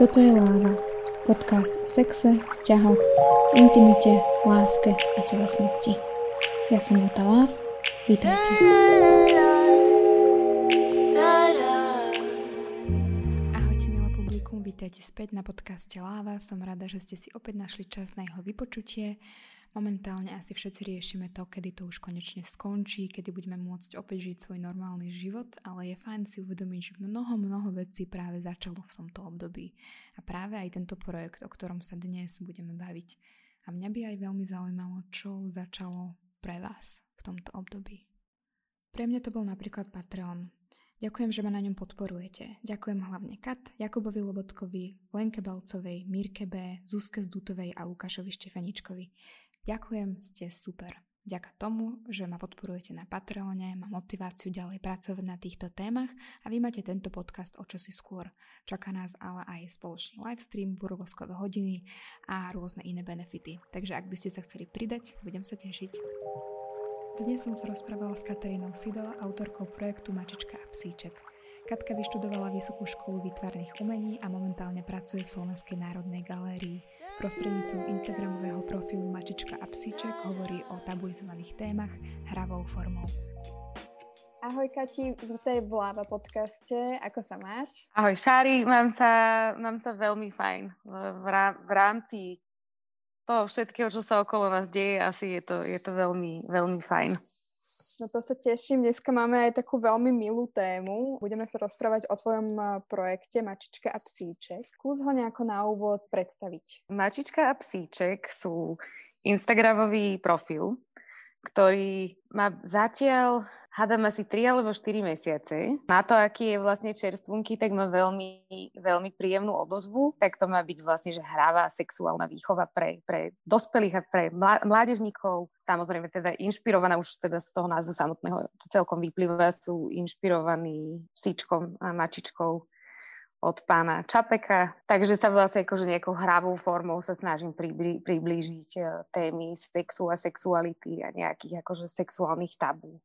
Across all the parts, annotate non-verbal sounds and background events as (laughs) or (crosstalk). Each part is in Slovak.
Toto je Láva, podcast o sexe, vzťahoch, intimite, láske a telesnosti. Ja som Lota Láv, vítajte. Ahojte milé publikum, vítajte späť na podcaste Láva. Som rada, že ste si opäť našli čas na jeho vypočutie. Momentálne asi všetci riešime to, kedy to už konečne skončí, kedy budeme môcť opäť žiť svoj normálny život, ale je fajn si uvedomiť, že mnoho, mnoho vecí práve začalo v tomto období. A práve aj tento projekt, o ktorom sa dnes budeme baviť. A mňa by aj veľmi zaujímalo, čo začalo pre vás v tomto období. Pre mňa to bol napríklad Patreon. Ďakujem, že ma na ňom podporujete. Ďakujem hlavne Kat, Jakubovi Lobotkovi, Lenke Balcovej, Mirke B, Zuzke Zdutovej a Lukášovi Štefaničkovi. Ďakujem, ste super. Vďaka tomu, že ma podporujete na Patreone, mám motiváciu ďalej pracovať na týchto témach a vy máte tento podcast o čosi skôr. Čaká nás ale aj spoločný livestream, burvoskové hodiny a rôzne iné benefity. Takže ak by ste sa chceli pridať, budem sa tešiť. Dnes som sa rozprávala s Katarínou Sido, autorkou projektu Mačička a psíček. Katka vyštudovala Vysokú školu výtvarných umení a momentálne pracuje v Slovenskej národnej galérii. Prostredníctvom Instagramového profilu Mačička a psíček hovorí o tabuizovaných témach hravou formou. Ahoj Kati, vítaj v Láva podcaste. Ako sa máš? Ahoj Šári, mám sa, mám sa veľmi fajn. V, v, v rámci toho všetkého, čo sa okolo nás deje, asi je to, je to veľmi, veľmi fajn. No to sa teším. Dneska máme aj takú veľmi milú tému. Budeme sa rozprávať o tvojom projekte Mačička a psíček. Skús ho nejako na úvod predstaviť. Mačička a psíček sú Instagramový profil, ktorý má zatiaľ hádam asi 3 alebo 4 mesiace. Na to, aký je vlastne čerstvunky, tak má veľmi, veľmi príjemnú odozvu. Tak to má byť vlastne, že hráva sexuálna výchova pre, pre dospelých a pre mládežníkov. Samozrejme teda inšpirovaná už teda z toho názvu samotného, to celkom vyplýva, sú inšpirovaní psíčkom a mačičkou od pána Čapeka, takže sa vlastne akože nejakou hravou formou sa snažím priblí, priblížiť e, témy sexu a sexuality a nejakých akože sexuálnych tabú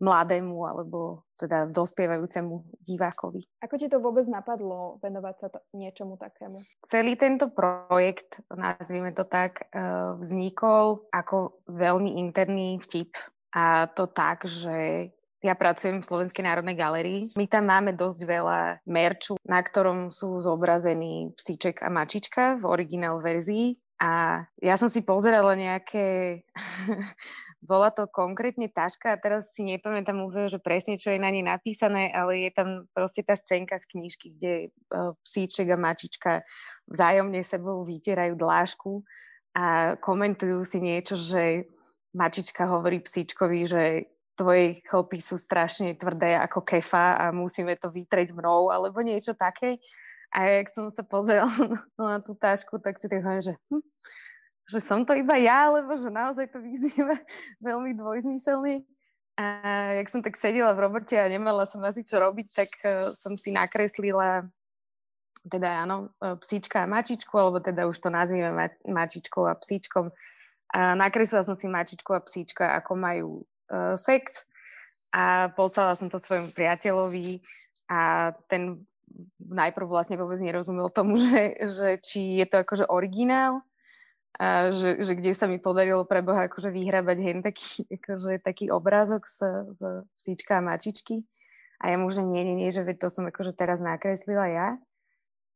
mladému alebo teda dospievajúcemu divákovi. Ako ti to vôbec napadlo venovať sa t- niečomu takému? Celý tento projekt, nazvime to tak, eh, vznikol ako veľmi interný vtip a to tak, že ja pracujem v Slovenskej národnej galerii. My tam máme dosť veľa merču, na ktorom sú zobrazení psíček a mačička v originál verzii a ja som si pozerala nejaké, (laughs) bola to konkrétne taška a teraz si nepamätám úplne, že presne čo je na nej napísané, ale je tam proste tá scénka z knižky, kde e, psíček a mačička vzájomne sebou vytierajú dlášku a komentujú si niečo, že mačička hovorí psíčkovi, že tvoje chlpy sú strašne tvrdé ako kefa a musíme to vytreť mnou, alebo niečo také. A jak som sa pozerala (laughs) na tú tášku, tak si tak hovorím, že, hm, že som to iba ja, lebo že naozaj to vyznieva (laughs) veľmi dvojzmyselne. A jak som tak sedela v robote a nemala som asi čo robiť, tak uh, som si nakreslila teda áno, e, psíčka a mačičku, alebo teda už to nazvime ma- mačičkou a psíčkom. A nakreslila som si mačičku a psíčka, ako majú uh, sex a poslala som to svojmu priateľovi a ten najprv vlastne vôbec nerozumel tomu, (laughs) že, že či je to akože originál, a že, že kde sa mi podarilo pre Boha akože vyhrabať hen taký, (laughs) akože taký obrázok z, z psíčka a mačičky. A ja mu, že nie, nie, nie, že to som akože teraz nakreslila ja.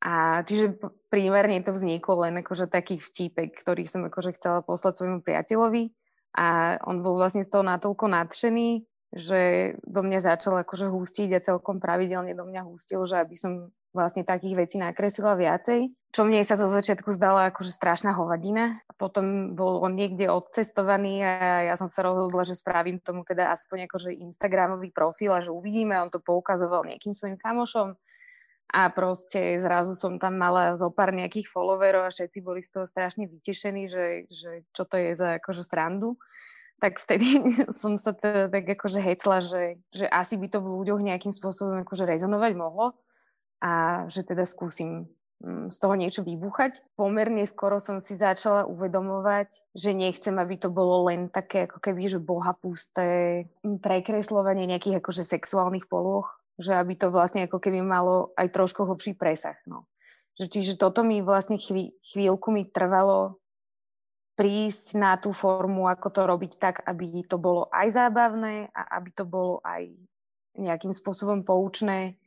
A čiže primárne to vzniklo len akože taký vtípek, ktorý som akože chcela poslať svojmu priateľovi. A on bol vlastne z toho natoľko nadšený, že do mňa začal akože hustiť a celkom pravidelne do mňa hustil, že aby som vlastne takých vecí nakreslila viacej, čo mne sa zo začiatku zdala akože strašná hovadina. Potom bol on niekde odcestovaný a ja som sa rozhodla, že spravím tomu teda aspoň akože Instagramový profil a že uvidíme, on to poukazoval nejakým svojim kamošom a proste zrazu som tam mala zo pár nejakých followerov a všetci boli z toho strašne vytešení, že, že čo to je za akože srandu tak vtedy (laughs) som sa teda tak akože hecla, že, že asi by to v ľuďoch nejakým spôsobom akože rezonovať mohlo a že teda skúsim mm, z toho niečo vybúchať. Pomerne skoro som si začala uvedomovať, že nechcem, aby to bolo len také ako keby, že bohapusté mm, prekreslovanie nejakých akože sexuálnych polôch, že aby to vlastne ako keby malo aj trošku hlbší presah. No. Že, čiže toto mi vlastne chví, chvíľku mi trvalo prísť na tú formu, ako to robiť tak, aby to bolo aj zábavné a aby to bolo aj nejakým spôsobom poučné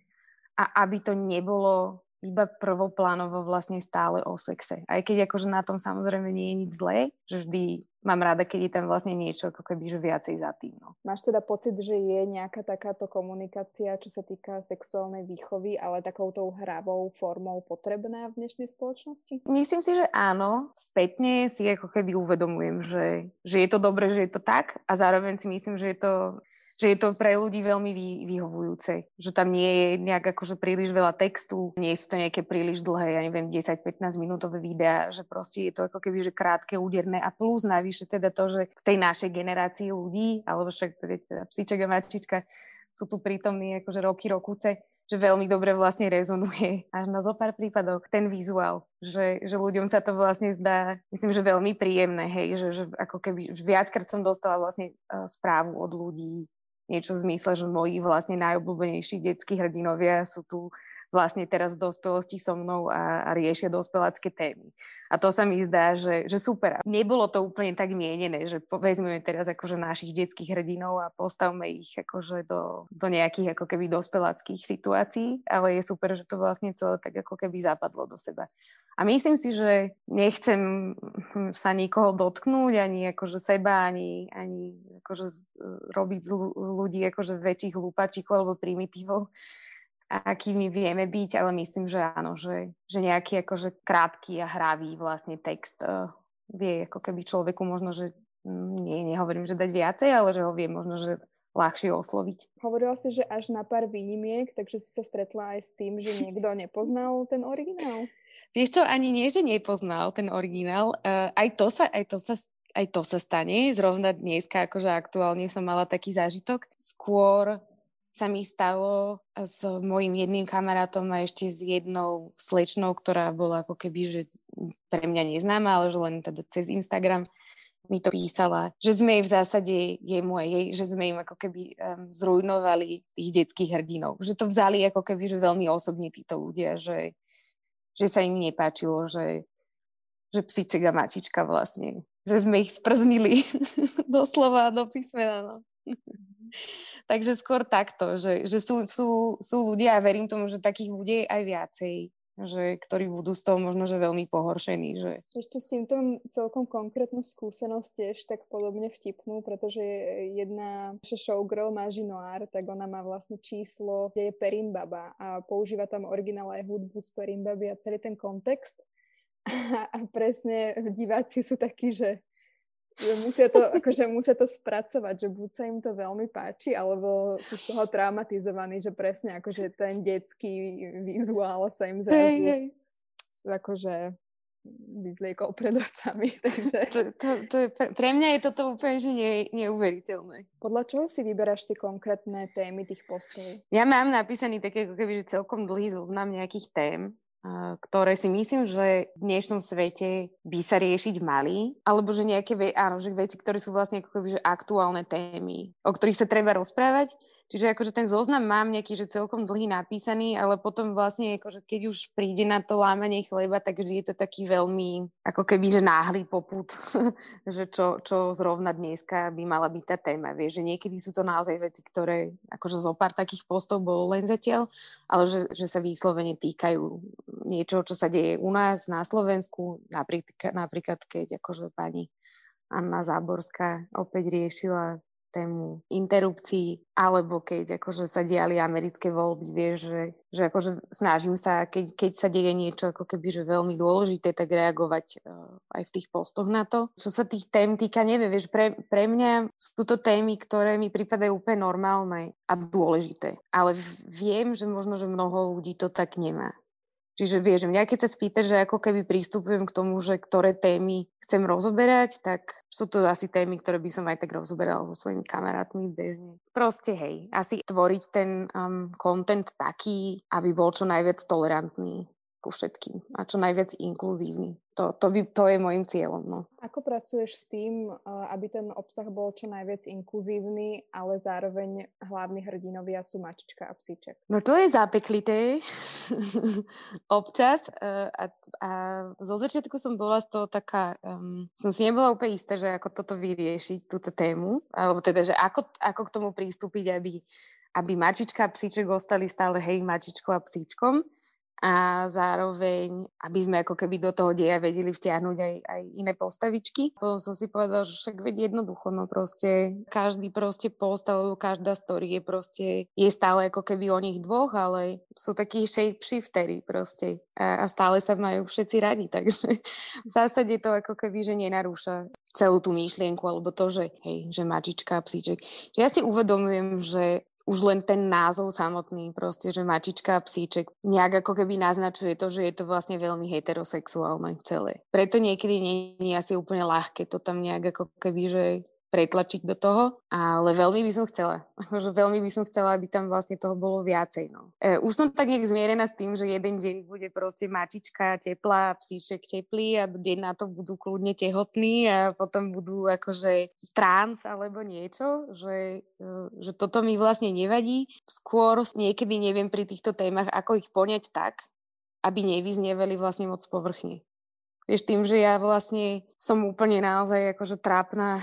a aby to nebolo iba prvoplánovo vlastne stále o sexe. Aj keď akože na tom samozrejme nie je nič zlé, že vždy mám rada, keď je tam vlastne niečo ako keby, že viacej za tým. No. Máš teda pocit, že je nejaká takáto komunikácia, čo sa týka sexuálnej výchovy, ale takouto hravou formou potrebná v dnešnej spoločnosti? Myslím si, že áno. Spätne si ako keby uvedomujem, že, že je to dobré, že je to tak a zároveň si myslím, že je to že je to pre ľudí veľmi vy, vyhovujúce. Že tam nie je nejak akože príliš veľa textu, nie sú to nejaké príliš dlhé, ja neviem, 10-15 minútové videá, že proste je to ako keby, že krátke, úderné a plus navyše teda to, že v tej našej generácii ľudí, alebo však teda psíček a mačička sú tu prítomní akože roky, rokuce, že veľmi dobre vlastne rezonuje. Až na zo pár prípadoch ten vizuál, že, že ľuďom sa to vlastne zdá, myslím, že veľmi príjemné, hej, že, že ako keby, viackrát som dostala vlastne uh, správu od ľudí, niečo v zmysle, že moji vlastne najobľúbenejší detskí hrdinovia sú tu vlastne teraz v dospelosti so mnou a, a riešia dospelácké témy. A to sa mi zdá, že, že super. Nebolo to úplne tak mienené, že vezmeme teraz akože našich detských hrdinov a postavme ich akože do, do nejakých ako keby dospeláckých situácií, ale je super, že to vlastne celé tak ako keby zapadlo do seba. A myslím si, že nechcem sa nikoho dotknúť, ani akože seba, ani, ani akože robiť z ľudí akože väčších hlúpačíkov alebo primitívov, akými vieme byť, ale myslím, že áno, že, že nejaký akože krátky a hravý vlastne text uh, vie ako keby človeku možno, že mm, nie, nehovorím, že dať viacej, ale že ho vie možno, že ľahšie osloviť. Hovorila si, že až na pár výnimiek, takže si sa stretla aj s tým, že niekto nepoznal ten originál? Vieš čo, ani nie, že nepoznal ten originál. Uh, aj, to sa, aj, to sa, aj to sa stane. Zrovna dneska, akože aktuálne som mala taký zážitok. Skôr sa mi stalo s mojim jedným kamarátom a ešte s jednou slečnou, ktorá bola ako keby, že pre mňa neznáma, ale že len teda cez Instagram mi to písala, že sme jej v zásade jemu a jej, že sme im ako keby um, zrujnovali tých detských hrdinov. Že to vzali ako keby, že veľmi osobne títo ľudia, že, že sa im nepáčilo, že, že psíček a mačička vlastne, že sme ich sprznili (laughs) doslova do písmena. No. (laughs) Takže skôr takto, že, že sú, sú, sú ľudia a verím tomu, že takých bude aj viacej že, ktorí budú z toho možno, že veľmi pohoršení. Že... Ešte s týmto mám celkom konkrétnu skúsenosť tiež tak podobne vtipnú, pretože jedna naša showgirl Maži Noir, tak ona má vlastne číslo, kde je Perimbaba a používa tam originál aj hudbu z Perimbaby a celý ten kontext. A, (laughs) a presne diváci sú takí, že že musia to, akože musia to spracovať, že buď sa im to veľmi páči, alebo sú z toho traumatizovaní, že presne akože ten detský vizuál sa im zrazu hey, hey. akože vyzliekol pred očami. (laughs) Takže... To, to, to je, pre, pre mňa je toto úplne že nie, neuveriteľné. Podľa čoho si vyberáš tie konkrétne témy tých postov? Ja mám napísaný také ako keby, že celkom dlhý zoznam nejakých tém ktoré si myslím, že v dnešnom svete by sa riešiť mali, alebo že nejaké áno, že veci, ktoré sú vlastne ako keby, že aktuálne témy, o ktorých sa treba rozprávať Čiže akože ten zoznam mám nejaký, že celkom dlhý napísaný, ale potom vlastne akože keď už príde na to lámanie chleba, tak vždy je to taký veľmi ako keby, že náhly poput, (laughs) že čo, čo zrovna dneska by mala byť tá téma. Vieš, že niekedy sú to naozaj veci, ktoré akože zo pár takých postov bolo len zatiaľ, ale že, že sa výslovene týkajú niečoho, čo sa deje u nás na Slovensku, napríklad, napríklad keď akože pani Anna Záborská opäť riešila tému interrupcií, alebo keď akože sa diali americké voľby, vieš, že, že akože snažím sa, keď, keď sa deje niečo ako keby, že veľmi dôležité, tak reagovať uh, aj v tých postoch na to. Čo sa tých tém týka, neviem, vieš, pre, pre mňa sú to témy, ktoré mi pripadajú úplne normálne a dôležité. Ale viem, že možno, že mnoho ľudí to tak nemá. Čiže vieš, mňa keď sa spýtaš, že ako keby prístupujem k tomu, že ktoré témy chcem rozoberať, tak sú to asi témy, ktoré by som aj tak rozoberala so svojimi kamarátmi bežne. Proste hej, asi tvoriť ten um, content taký, aby bol čo najviac tolerantný ku všetkým a čo najviac inkluzívny. To, to, by, to je môjim cieľom. No. Ako pracuješ s tým, aby ten obsah bol čo najviac inkluzívny, ale zároveň hlavní hrdinovia sú mačička a psíček? No to je zapeklité (laughs) občas a, a zo začiatku som bola z toho taká, um, som si nebola úplne istá, že ako toto vyriešiť, túto tému, alebo teda, že ako, ako k tomu prístupiť, aby aby mačička a psíček ostali stále hej mačičkou a psíčkom a zároveň, aby sme ako keby do toho deja vedeli vtiahnuť aj, aj iné postavičky. Potom som si povedal, že však veď jednoducho, no proste každý proste post alebo každá story je proste, je stále ako keby o nich dvoch, ale sú takí shapeshiftery proste a, a stále sa majú všetci radi, (laughs) takže v zásade to ako keby, že nenarúša celú tú myšlienku alebo to, že hej, že mačička a psíček. Ja si uvedomujem, že už len ten názov samotný, proste, že mačička a psíček, nejak ako keby naznačuje to, že je to vlastne veľmi heterosexuálne celé. Preto niekedy nie je asi úplne ľahké to tam nejak ako keby, že pretlačiť do toho, ale veľmi by som chcela. (laughs) Akože veľmi by som chcela, aby tam vlastne toho bolo viacej. No. E, už som tak nejak zmierená s tým, že jeden deň bude proste mačička teplá, psíček teplý a deň na to budú kľudne tehotní a potom budú akože trans alebo niečo, že, e, že toto mi vlastne nevadí. Skôr niekedy neviem pri týchto témach, ako ich poňať tak, aby nevyznievali vlastne moc povrchne. Vieš, tým, že ja vlastne som úplne naozaj akože trápna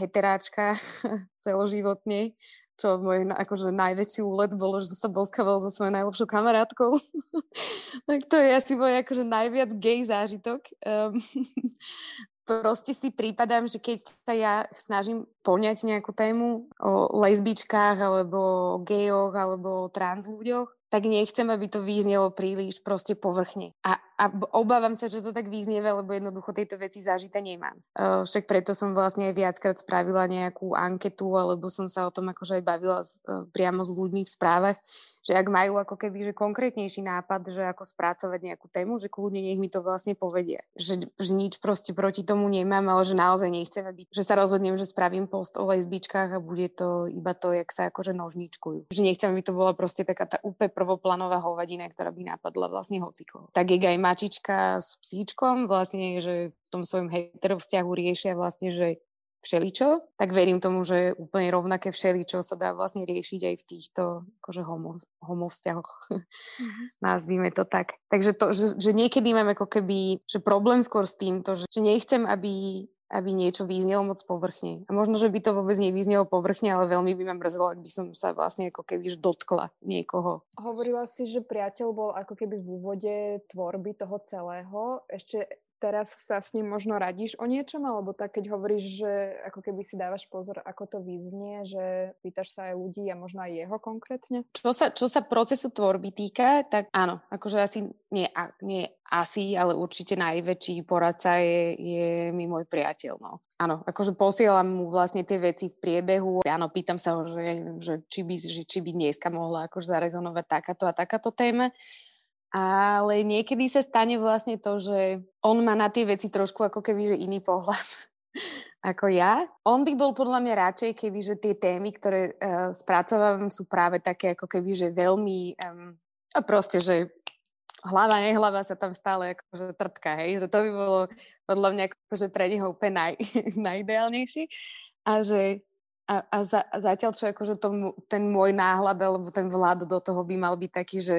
heteráčka (laughs) celoživotne, čo môj akože najväčší úlet bolo, že sa boskával so svojou najlepšou kamarátkou. (laughs) tak to je asi môj akože najviac gay zážitok. Um, (laughs) proste si prípadám, že keď sa ja snažím poňať nejakú tému o lesbičkách alebo o gejoch alebo o trans ľuďoch, tak nechcem, aby to význelo príliš proste povrchne. A, a obávam sa, že to tak význieva, lebo jednoducho tejto veci zažité nemám. Však preto som vlastne aj viackrát spravila nejakú anketu, alebo som sa o tom akože aj bavila s, uh, priamo s ľuďmi v správach, že ak majú ako keby že konkrétnejší nápad, že ako spracovať nejakú tému, že kľudne nech mi to vlastne povedia. Že, že nič proste proti tomu nemám, ale že naozaj nechcem, aby, že sa rozhodnem, že spravím post o lesbičkách a bude to iba to, jak sa akože nožničkujú. Že nechcem, aby to bola proste taká tá úplne prvoplanová hovadina, ktorá by napadla vlastne hociko. Tak je aj mačička s psíčkom, vlastne, že v tom svojom heterovzťahu riešia vlastne, že všeličo, tak verím tomu, že úplne rovnaké všeličo sa dá vlastne riešiť aj v týchto akože homo, homo vzťahoch. Mm-hmm. (laughs) Nazvíme to tak. Takže to, že, že niekedy mám ako keby, že problém skôr s týmto, že, že nechcem, aby aby niečo vyznelo moc povrchne. A možno, že by to vôbec nevyznelo povrchne, ale veľmi by ma mrzelo, ak by som sa vlastne ako keby dotkla niekoho. Hovorila si, že priateľ bol ako keby v úvode tvorby toho celého. Ešte teraz sa s ním možno radíš o niečom, alebo tak, keď hovoríš, že ako keby si dávaš pozor, ako to vyznie, že pýtaš sa aj ľudí a možno aj jeho konkrétne? Čo sa, čo sa procesu tvorby týka, tak áno, akože asi nie, nie asi, ale určite najväčší poradca je, je mi môj priateľ. No. Áno, akože posielam mu vlastne tie veci v priebehu. Áno, pýtam sa ho, že, že, či, by, že či by dneska mohla akože zarezonovať takáto a takáto téma ale niekedy sa stane vlastne to, že on má na tie veci trošku ako keby, že iný pohľad (laughs) ako ja. On by bol podľa mňa radšej, keby, že tie témy, ktoré uh, spracovávam, sú práve také ako keby, že veľmi um, a proste, že hlava, nehlava sa tam stále akože trtka, hej, že to by bolo podľa mňa akože pre neho úplne naj, (laughs) najideálnejší a že a, a, za, a zatiaľ, čo akože to, ten môj náhľad alebo ten vlád do toho by mal byť taký, že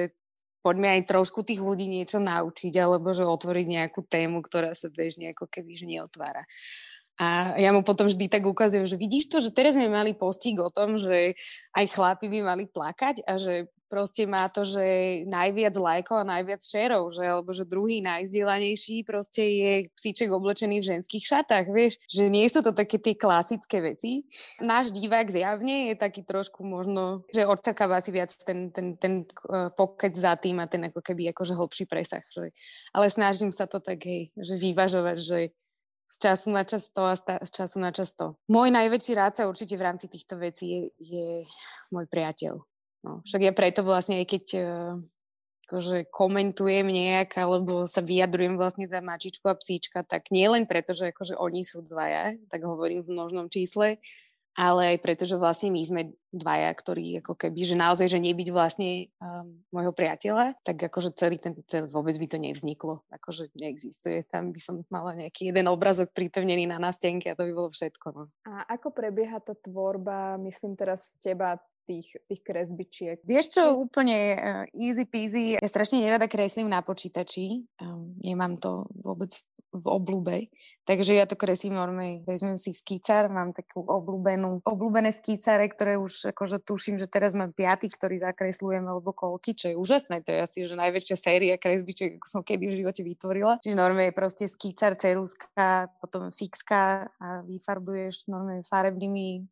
poďme aj trošku tých ľudí niečo naučiť, alebo že otvoriť nejakú tému, ktorá sa bežne ako keby neotvára. A ja mu potom vždy tak ukazujem, že vidíš to, že teraz sme mali postík o tom, že aj chlapi by mali plakať a že proste má to, že najviac lajkov a najviac šerov, že, alebo že druhý najzdielanejší proste je psíček oblečený v ženských šatách, vieš, že nie sú to také tie klasické veci. Náš divák zjavne je taký trošku možno, že očakáva si viac ten, ten, ten uh, pokec za tým a ten ako keby akože hlbší presah. Že, ale snažím sa to tak, hej, že vyvažovať, že z času na čas to a z času na čas to. Môj najväčší rádca určite v rámci týchto vecí je, je môj priateľ. No, však ja preto vlastne, aj keď uh, akože komentujem nejak, alebo sa vyjadrujem vlastne za mačičku a psíčka, tak nie len preto, že akože oni sú dvaja, tak hovorím v množnom čísle, ale aj preto, že vlastne my sme dvaja, ktorí ako keby, že naozaj, že nebyť vlastne um, môjho priateľa, tak akože celý ten cel vôbec by to nevzniklo. Akože neexistuje. Tam by som mala nejaký jeden obrazok pripevnený na nástenke a to by bolo všetko. No. A ako prebieha tá tvorba, myslím teraz teba, tých, tých kresbičiek? Vieš čo, úplne uh, easy peasy. Ja strašne nerada kreslím na počítači. Um, nemám to vôbec v oblúbe. Takže ja to kreslím normálne, vezmem si skicár, mám takú obľúbenú, obľúbené skicáre, ktoré už akože tuším, že teraz mám piaty, ktorý zakreslujem alebo koľky, čo je úžasné, to je asi že najväčšia séria kresbičiek, ako som kedy v živote vytvorila. Čiže normálne je proste skicár, ceruska, potom fixka a vyfarbuješ normálne farebnými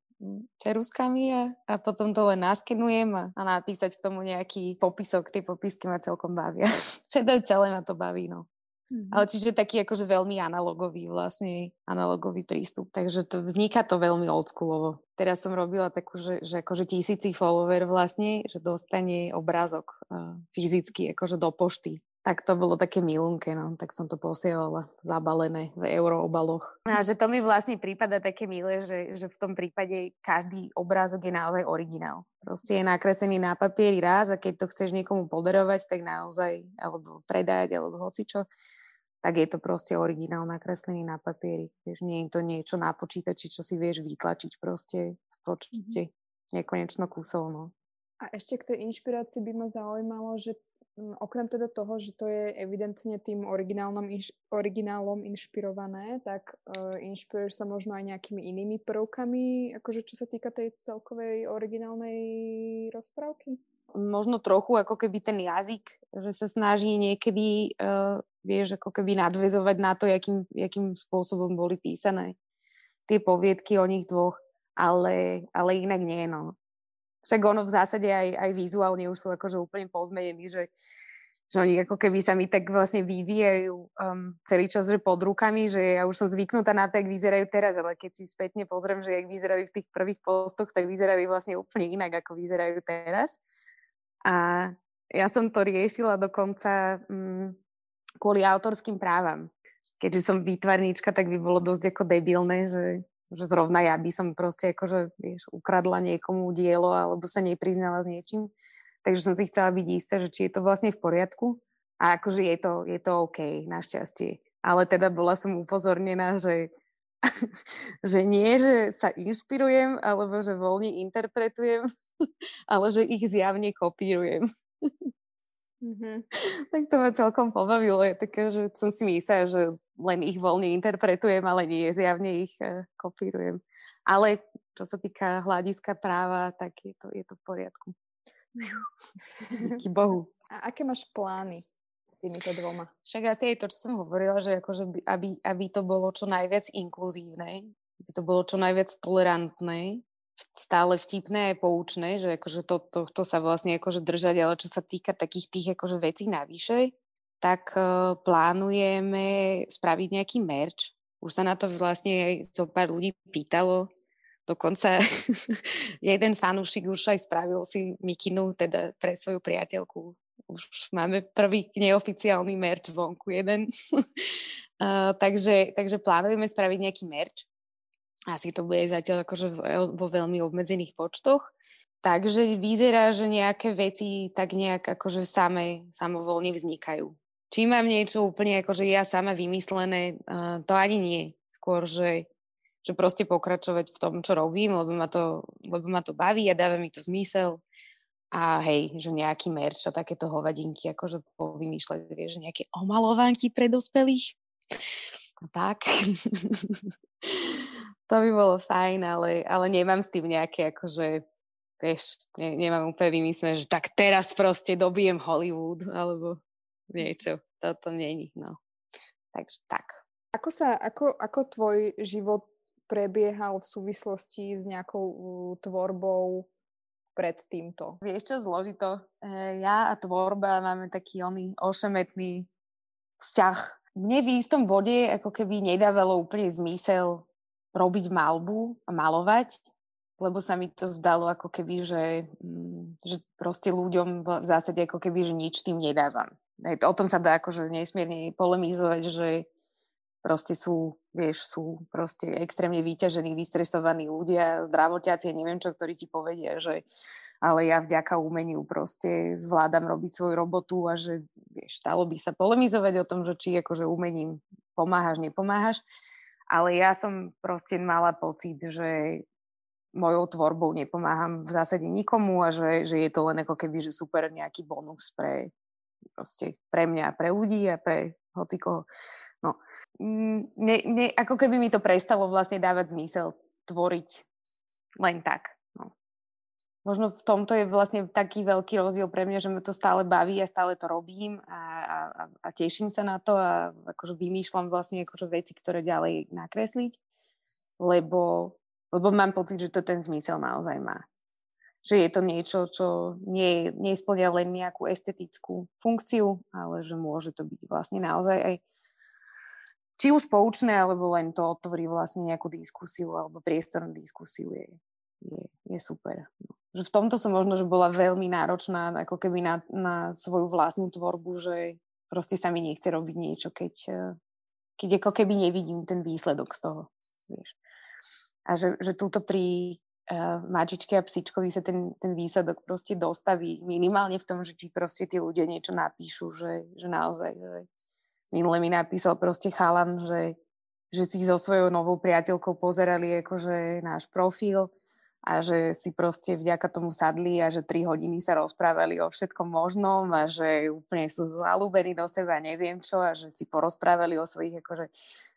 ceruskami a, a potom to len naskenujem a, a napísať k tomu nejaký popisok. Tie popisky ma celkom bavia. (laughs) Všetko celé ma to baví, no. Mm-hmm. Ale čiže taký akože veľmi analogový vlastne, analogový prístup. Takže to vzniká to veľmi oldschoolovo. Teraz som robila takú, že, že akože tisíci follower vlastne, že dostane obrázok uh, fyzicky akože do pošty. Tak to bolo také milunké, no. Tak som to posielala zabalené v euroobaloch. A že to mi vlastne prípada také milé, že, že v tom prípade každý obrázok je naozaj originál. Proste je nakreslený na papieri raz a keď to chceš niekomu podarovať, tak naozaj, alebo predať, alebo hocičo, tak je to proste originál nakreslený na papieri. Vieš, nie je to niečo na počítači, čo si vieš vytlačiť proste v počte mm-hmm. nekonečno kusov. No. A ešte k tej inšpirácii by ma zaujímalo, že okrem teda toho, že to je evidentne tým originálnom inš, originálom inšpirované, tak uh, inšpiruješ sa možno aj nejakými inými prvkami, akože čo sa týka tej celkovej originálnej rozprávky? Možno trochu ako keby ten jazyk, že sa snaží niekedy uh, vieš ako keby nadvezovať na to, jakým, jakým spôsobom boli písané tie poviedky o nich dvoch, ale, ale inak nie, no. Však ono v zásade aj, aj vizuálne už sú akože úplne pozmenení, že, že oni ako keby sa mi tak vlastne vyvíjajú um, celý čas, že pod rukami, že ja už som zvyknutá na to, jak vyzerajú teraz, ale keď si spätne pozriem, že jak vyzerali v tých prvých postoch, tak vyzerali vlastne úplne inak, ako vyzerajú teraz. A ja som to riešila dokonca um, kvôli autorským právam. Keďže som výtvarníčka, tak by bolo dosť ako debilné, že, že zrovna ja by som proste akože, vieš, ukradla niekomu dielo alebo sa nepriznala s niečím. Takže som si chcela byť istá, že či je to vlastne v poriadku. A akože je to, je to OK, našťastie. Ale teda bola som upozornená, že, (laughs) že nie, že sa inšpirujem, alebo že voľne interpretujem, (laughs) ale že ich zjavne kopírujem. Mm-hmm. (laughs) tak to ma celkom pobavilo. Je také, že som si myslela, že len ich voľne interpretujem, ale nie, zjavne ich uh, kopírujem. Ale čo sa týka hľadiska práva, tak je to, je to v poriadku. Díky Bohu. A aké máš plány týmito dvoma? Však asi je to, čo som hovorila, že akože by, aby, aby to bolo čo najviac inkluzívne, aby to bolo čo najviac tolerantné, stále vtipné a poučné, že akože to, to, to sa vlastne akože držať, ale čo sa týka takých tých akože vecí navyše, tak uh, plánujeme spraviť nejaký merch. Už sa na to vlastne aj zo pár ľudí pýtalo. Dokonca (laughs) jeden fanúšik už aj spravil si mikinu teda pre svoju priateľku. Už máme prvý neoficiálny merch vonku jeden. (laughs) uh, takže, takže plánujeme spraviť nejaký merch asi to bude zatiaľ akože vo veľmi obmedzených počtoch. Takže vyzerá, že nejaké veci tak nejak akože same, samovolne vznikajú. Či mám niečo úplne akože ja sama vymyslené, uh, to ani nie. Skôr, že, že proste pokračovať v tom, čo robím, lebo ma to, lebo ma to baví a dáva mi to zmysel. A hej, že nejaký merch a takéto hovadinky, akože povymýšľať, vieš, nejaké omalovanky pre dospelých. Tak. (laughs) to by bolo fajn, ale, ale nemám s tým nejaké akože, vieš, ne, nemám úplne vymyslené, že tak teraz proste dobijem Hollywood, alebo niečo. Toto není, no. Takže tak. Ako sa, ako, ako tvoj život prebiehal v súvislosti s nejakou uh, tvorbou pred týmto? Vieš čo, zložito. E, ja a tvorba máme taký oný ošemetný vzťah. Mne v istom bode ako keby nedávalo úplne zmysel robiť malbu a malovať, lebo sa mi to zdalo ako keby, že, mm, že proste ľuďom v zásade ako keby, že nič tým nedávam. O tom sa dá akože nesmierne polemizovať, že, proste sú, vieš, sú proste extrémne vyťažení, vystresovaní ľudia, zdravotiaci, neviem čo, ktorí ti povedia, že ale ja vďaka umeniu proste zvládam robiť svoju robotu a že vieš, stalo by sa polemizovať o tom, že či akože umením pomáhaš, nepomáhaš, ale ja som proste mala pocit, že mojou tvorbou nepomáham v zásade nikomu a že, že je to len ako keby, že super nejaký bonus pre, proste pre mňa, pre ľudí a pre hocikoho. No, ne, ne, ako keby mi to prestalo vlastne dávať zmysel tvoriť len tak možno v tomto je vlastne taký veľký rozdiel pre mňa, že ma to stále baví a stále to robím a, a, a teším sa na to a akože vymýšľam vlastne akože veci, ktoré ďalej nakresliť, lebo, lebo mám pocit, že to ten zmysel naozaj má. Že je to niečo, čo nie, nesplňa len nejakú estetickú funkciu, ale že môže to byť vlastne naozaj aj či už poučné, alebo len to otvorí vlastne nejakú diskusiu alebo priestor na diskusiu je, je, je super. No že v tomto som možno, že bola veľmi náročná ako keby na, na svoju vlastnú tvorbu, že proste sa mi nechce robiť niečo, keď, eh, keď ako keby nevidím ten výsledok z toho. Vieš. A že, že túto pri uh, mačičke a psičkovi sa ten, ten výsledok proste dostaví minimálne v tom, že či proste tí ľudia niečo napíšu, že, že naozaj, že minule mi napísal proste chalan, že, že si so svojou novou priateľkou pozerali akože náš profil a že si proste vďaka tomu sadli a že tri hodiny sa rozprávali o všetkom možnom a že úplne sú zalúbení do seba, neviem čo a že si porozprávali o svojich akože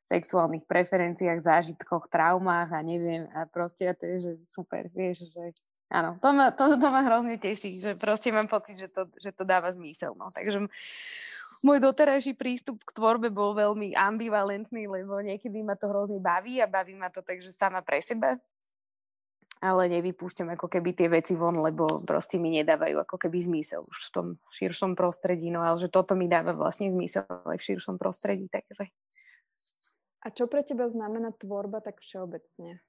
sexuálnych preferenciách, zážitkoch, traumách a neviem a proste a to je že super, vieš, že áno, to ma, to, to ma hrozne teší, že proste mám pocit, že to, že to dáva zmysel, no, takže môj doterajší prístup k tvorbe bol veľmi ambivalentný, lebo niekedy ma to hrozne baví a baví ma to tak, že sama pre seba ale nevypúšťam ako keby tie veci von, lebo proste mi nedávajú ako keby zmysel už v tom širšom prostredí, no ale že toto mi dáva vlastne zmysel aj v širšom prostredí, takže. A čo pre teba znamená tvorba tak všeobecne?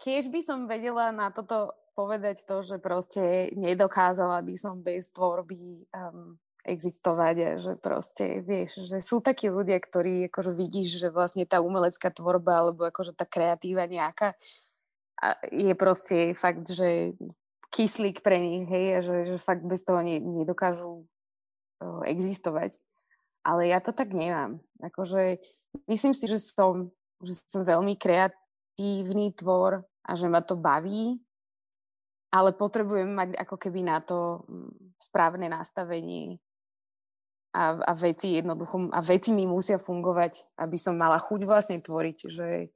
Keď by som vedela na toto povedať to, že proste nedokázala by som bez tvorby um, existovať a že proste, vieš, že sú takí ľudia, ktorí akože vidíš, že vlastne tá umelecká tvorba alebo akože tá kreatíva nejaká je proste fakt, že kyslík pre nich, hej, a že, že fakt bez toho ne, nedokážu uh, existovať. Ale ja to tak nemám. Akože myslím si, že som, že som veľmi kreatívny tvor a že ma to baví, ale potrebujem mať ako keby na to mm, správne nastavenie a, a veci jednoducho, a veci mi musia fungovať, aby som mala chuť vlastne tvoriť, že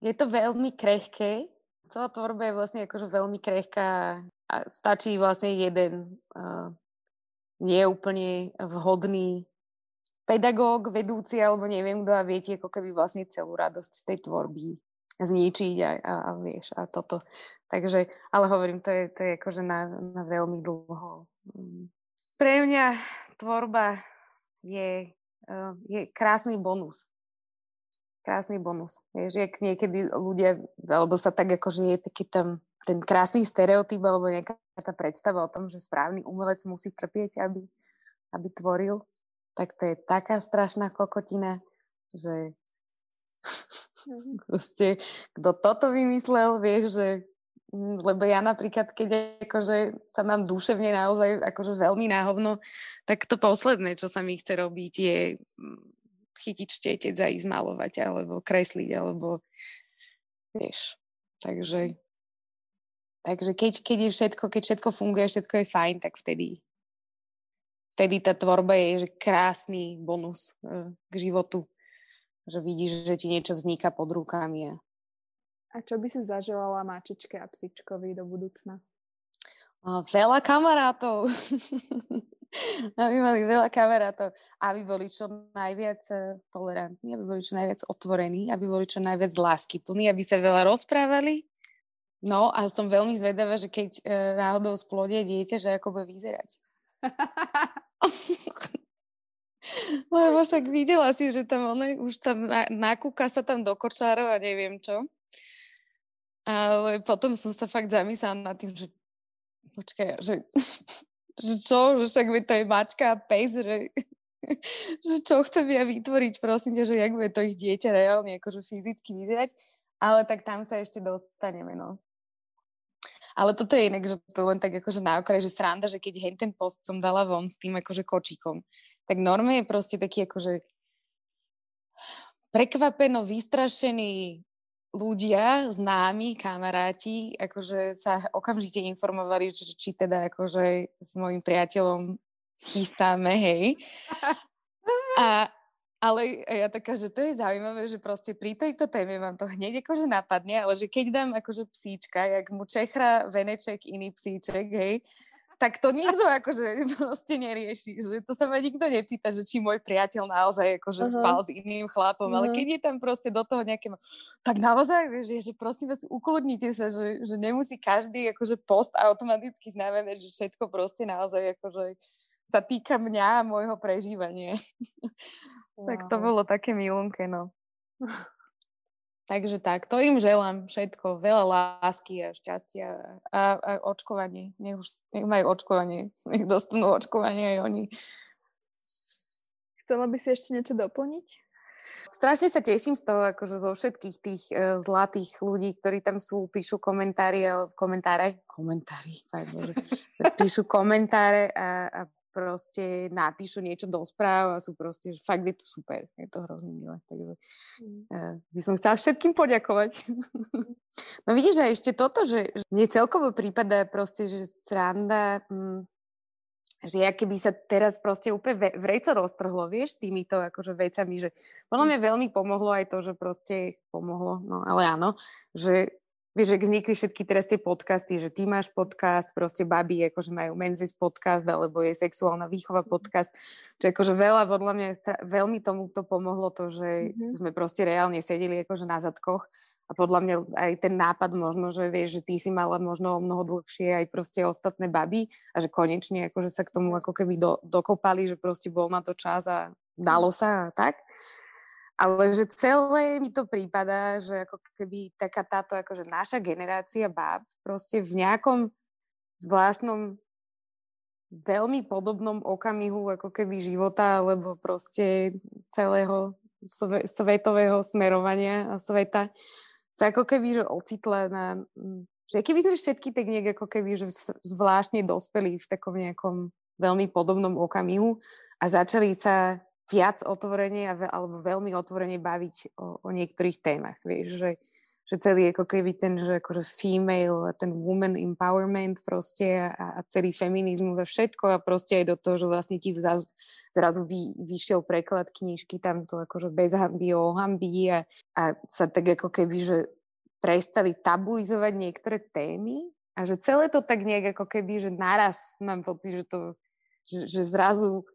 je to veľmi krehké. Celá tvorba je vlastne akože veľmi krehká a stačí vlastne jeden uh, nie úplne vhodný pedagóg, vedúci alebo neviem kto a viete ako keby vlastne celú radosť z tej tvorby zničiť a, a, a vieš a toto. Takže, ale hovorím, to je, to je akože na, na veľmi dlho. Mm. Pre mňa tvorba je, uh, je krásny bonus krásny bonus. Vieš, jak niekedy ľudia, alebo sa tak akože je taký tam ten krásny stereotyp, alebo nejaká tá predstava o tom, že správny umelec musí trpieť, aby, aby tvoril, tak to je taká strašná kokotina, že mhm. (laughs) proste, kto toto vymyslel, vieš, že lebo ja napríklad, keď akože sa mám duševne naozaj akože veľmi náhovno, tak to posledné, čo sa mi chce robiť, je mm, chytiť štietec a ísť malovať alebo kresliť, alebo vieš. Takže, takže keď, keď je všetko, keď všetko funguje, všetko je fajn, tak vtedy vtedy tá tvorba je že krásny bonus e, k životu. Že vidíš, že ti niečo vzniká pod rukami. A, a čo by si zaželala mačičke a psičkovi do budúcna? A veľa kamarátov. (laughs) aby mali veľa kamarátov, aby boli čo najviac eh, tolerantní, aby boli čo najviac otvorení, aby boli čo najviac láskyplní, aby sa veľa rozprávali. No a som veľmi zvedavá, že keď e, náhodou splodie dieťa, že ako bude vyzerať. (laughs) Lebo však videla si, že tam ona už tam nakúka sa tam do kočárov a neviem čo. Ale potom som sa fakt zamyslela nad tým, že počkaj, že (laughs) že čo, však to je mačka a pes, že (laughs) že čo chcem ja vytvoriť, prosím ťa, že jak bude to ich dieťa reálne akože fyzicky vyzerať, ale tak tam sa ešte dostaneme, no. Ale toto je inak, že to len tak akože na okraj, že sranda, že keď hen ten post som dala von s tým akože kočíkom, tak norme je proste taký akože prekvapeno vystrašený ľudia, známi, kamaráti, akože sa okamžite informovali, či, či teda akože s mojim priateľom chystáme, hej. A, ale ja taká, že to je zaujímavé, že proste pri tejto téme vám to hneď akože napadne, ale že keď dám akože psíčka, jak mu čechra veneček iný psíček, hej, tak to nikto akože (laughs) proste nerieši. Že to sa ma nikto nepýta, že či môj priateľ naozaj akože uh-huh. spal s iným chlapom, uh-huh. ale keď je tam proste do toho nejaké... Tak naozaj, vieš, že, že prosím vás, ukludnite sa, že, že nemusí každý akože post automaticky znamenať, že všetko proste naozaj akože sa týka mňa a môjho prežívania. Wow. (laughs) tak to bolo také milunké, no. (laughs) Takže tak, to im želám všetko, veľa lásky a šťastia a, a očkovanie. Nech už nech majú očkovanie, (laughs) nech dostanú očkovanie aj oni. Chcela by si ešte niečo doplniť? Strašne sa teším z toho, akože zo všetkých tých uh, zlatých ľudí, ktorí tam sú, píšu komentári, komentáre, komentári, (laughs) píšu komentáre a, a proste napíšu niečo do správ a sú proste, že fakt je to super, je to hrozne milé. Takže uh, by som chcela všetkým poďakovať. (laughs) no vidíš, že ešte toto, že, že mne celkovo prípada proste, že sranda, hm, že ja keby sa teraz proste úplne vreco roztrhlo, vieš, s týmito akože vecami, že podľa mňa veľmi pomohlo aj to, že proste pomohlo, no ale áno, že Vieš, že vznikli všetky teraz tie podcasty, že ty máš podcast, proste baby akože majú Menzies podcast, alebo je sexuálna výchova mhm. podcast, čo akože veľa, podľa mňa veľmi tomu to pomohlo to, že mm-hmm. sme proste reálne sedeli akože na zadkoch a podľa mňa aj ten nápad možno, že vieš, že ty si mala možno mnoho dlhšie aj proste ostatné baby a že konečne akože sa k tomu ako keby do, dokopali, že proste bol na to čas a dalo sa a tak. Ale že celé mi to prípada, že ako keby taká táto akože naša generácia báb proste v nejakom zvláštnom veľmi podobnom okamihu ako keby života, alebo proste celého svetového smerovania a sveta sa ako keby že ocitla na... Že keby sme všetky tak nejak ako keby že zvláštne dospeli v takom nejakom veľmi podobnom okamihu a začali sa viac otvorene alebo veľmi otvorene baviť o, o niektorých témach. Vieš, že, že celý ako keby ten, že akože female, ten woman empowerment proste a, a celý feminizmus a všetko a proste aj do toho, že vlastne ti zrazu, zrazu vy, vyšiel preklad knižky tam to akože bez hamby o hamby a, a sa tak ako keby, že prestali tabuizovať niektoré témy a že celé to tak nejak ako keby, že naraz mám pocit, že to že, že zrazu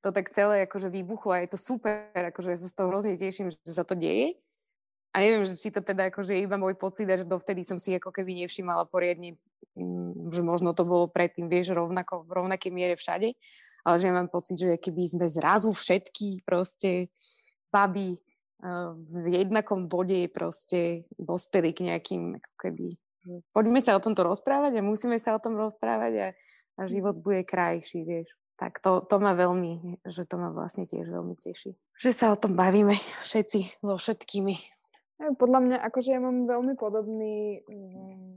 to tak celé akože vybuchlo a je to super, akože ja sa z toho hrozne teším, že sa to deje. A neviem, že či to teda akože je iba môj pocit, že dovtedy som si ako keby nevšimala poriadne, mm, že možno to bolo predtým, vieš, rovnako, v rovnakej miere všade, ale že ja mám pocit, že keby sme zrazu všetky proste baby uh, v jednakom bode proste dospeli k nejakým ako keby poďme sa o tomto rozprávať a musíme sa o tom rozprávať a, a život bude krajší, vieš tak to, to ma veľmi, že to ma vlastne tiež veľmi teší. Že sa o tom bavíme všetci, so všetkými. Podľa mňa, akože ja mám veľmi podobný, mm,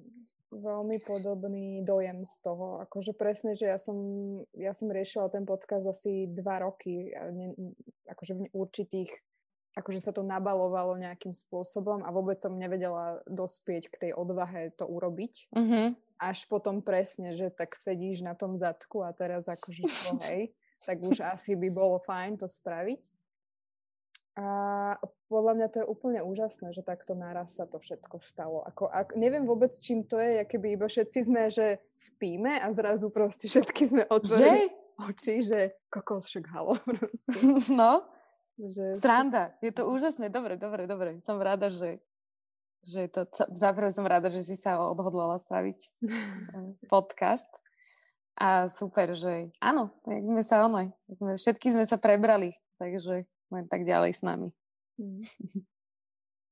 veľmi podobný dojem z toho. Akože presne, že ja som, ja som riešila ten podcast asi dva roky, akože v určitých akože sa to nabalovalo nejakým spôsobom a vôbec som nevedela dospieť k tej odvahe to urobiť. Mm-hmm. Až potom presne, že tak sedíš na tom zadku a teraz akože to, (laughs) hej, tak už asi by bolo fajn to spraviť. A podľa mňa to je úplne úžasné, že takto naraz sa to všetko stalo. Ako, ak, neviem vôbec, čím to je, keby iba všetci sme, že spíme a zrazu proste všetky sme otvorili že? oči, že kokos však halo. (laughs) Proste. No, že... Stranda. Je to úžasné. Dobre, dobre, dobre. Som rada, že, že to... Záprve som rada, že si sa odhodlala spraviť (laughs) eh, podcast. A super, že áno, tak sme sa ono, sme, všetky sme sa prebrali, takže len tak ďalej s nami. (laughs)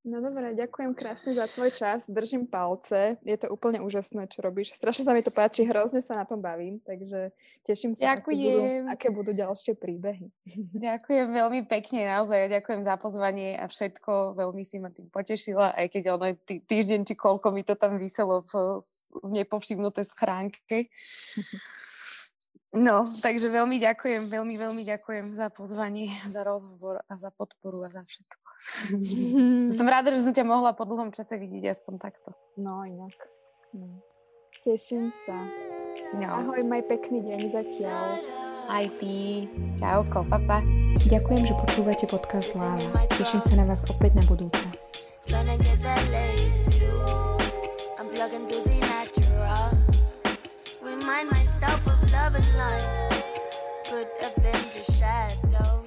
No dobré, ďakujem krásne za tvoj čas, držím palce, je to úplne úžasné, čo robíš, strašne sa mi to páči, hrozne sa na tom bavím, takže teším sa, aké budú, aké budú ďalšie príbehy. (laughs) Ďakujem veľmi pekne, naozaj, ďakujem za pozvanie a všetko, veľmi si ma tým potešila, aj keď ono tý, týždeň či koľko mi to tam vyselo v, v nepovšimnuté schránke. No, takže veľmi ďakujem, veľmi, veľmi ďakujem za pozvanie, za rozhovor a za podporu a za všetko. (laughs) Som ráda, že som ťa mohla po dlhom čase vidieť aspoň takto. No, inak. No. Teším sa. No. Ahoj, maj pekný deň zatiaľ. Aj ty. Čauko, papa. Ďakujem, že počúvate podcast Láva. Teším sa na vás opäť na budúce. Remind myself of love and life Could have been just shadow But it's shallow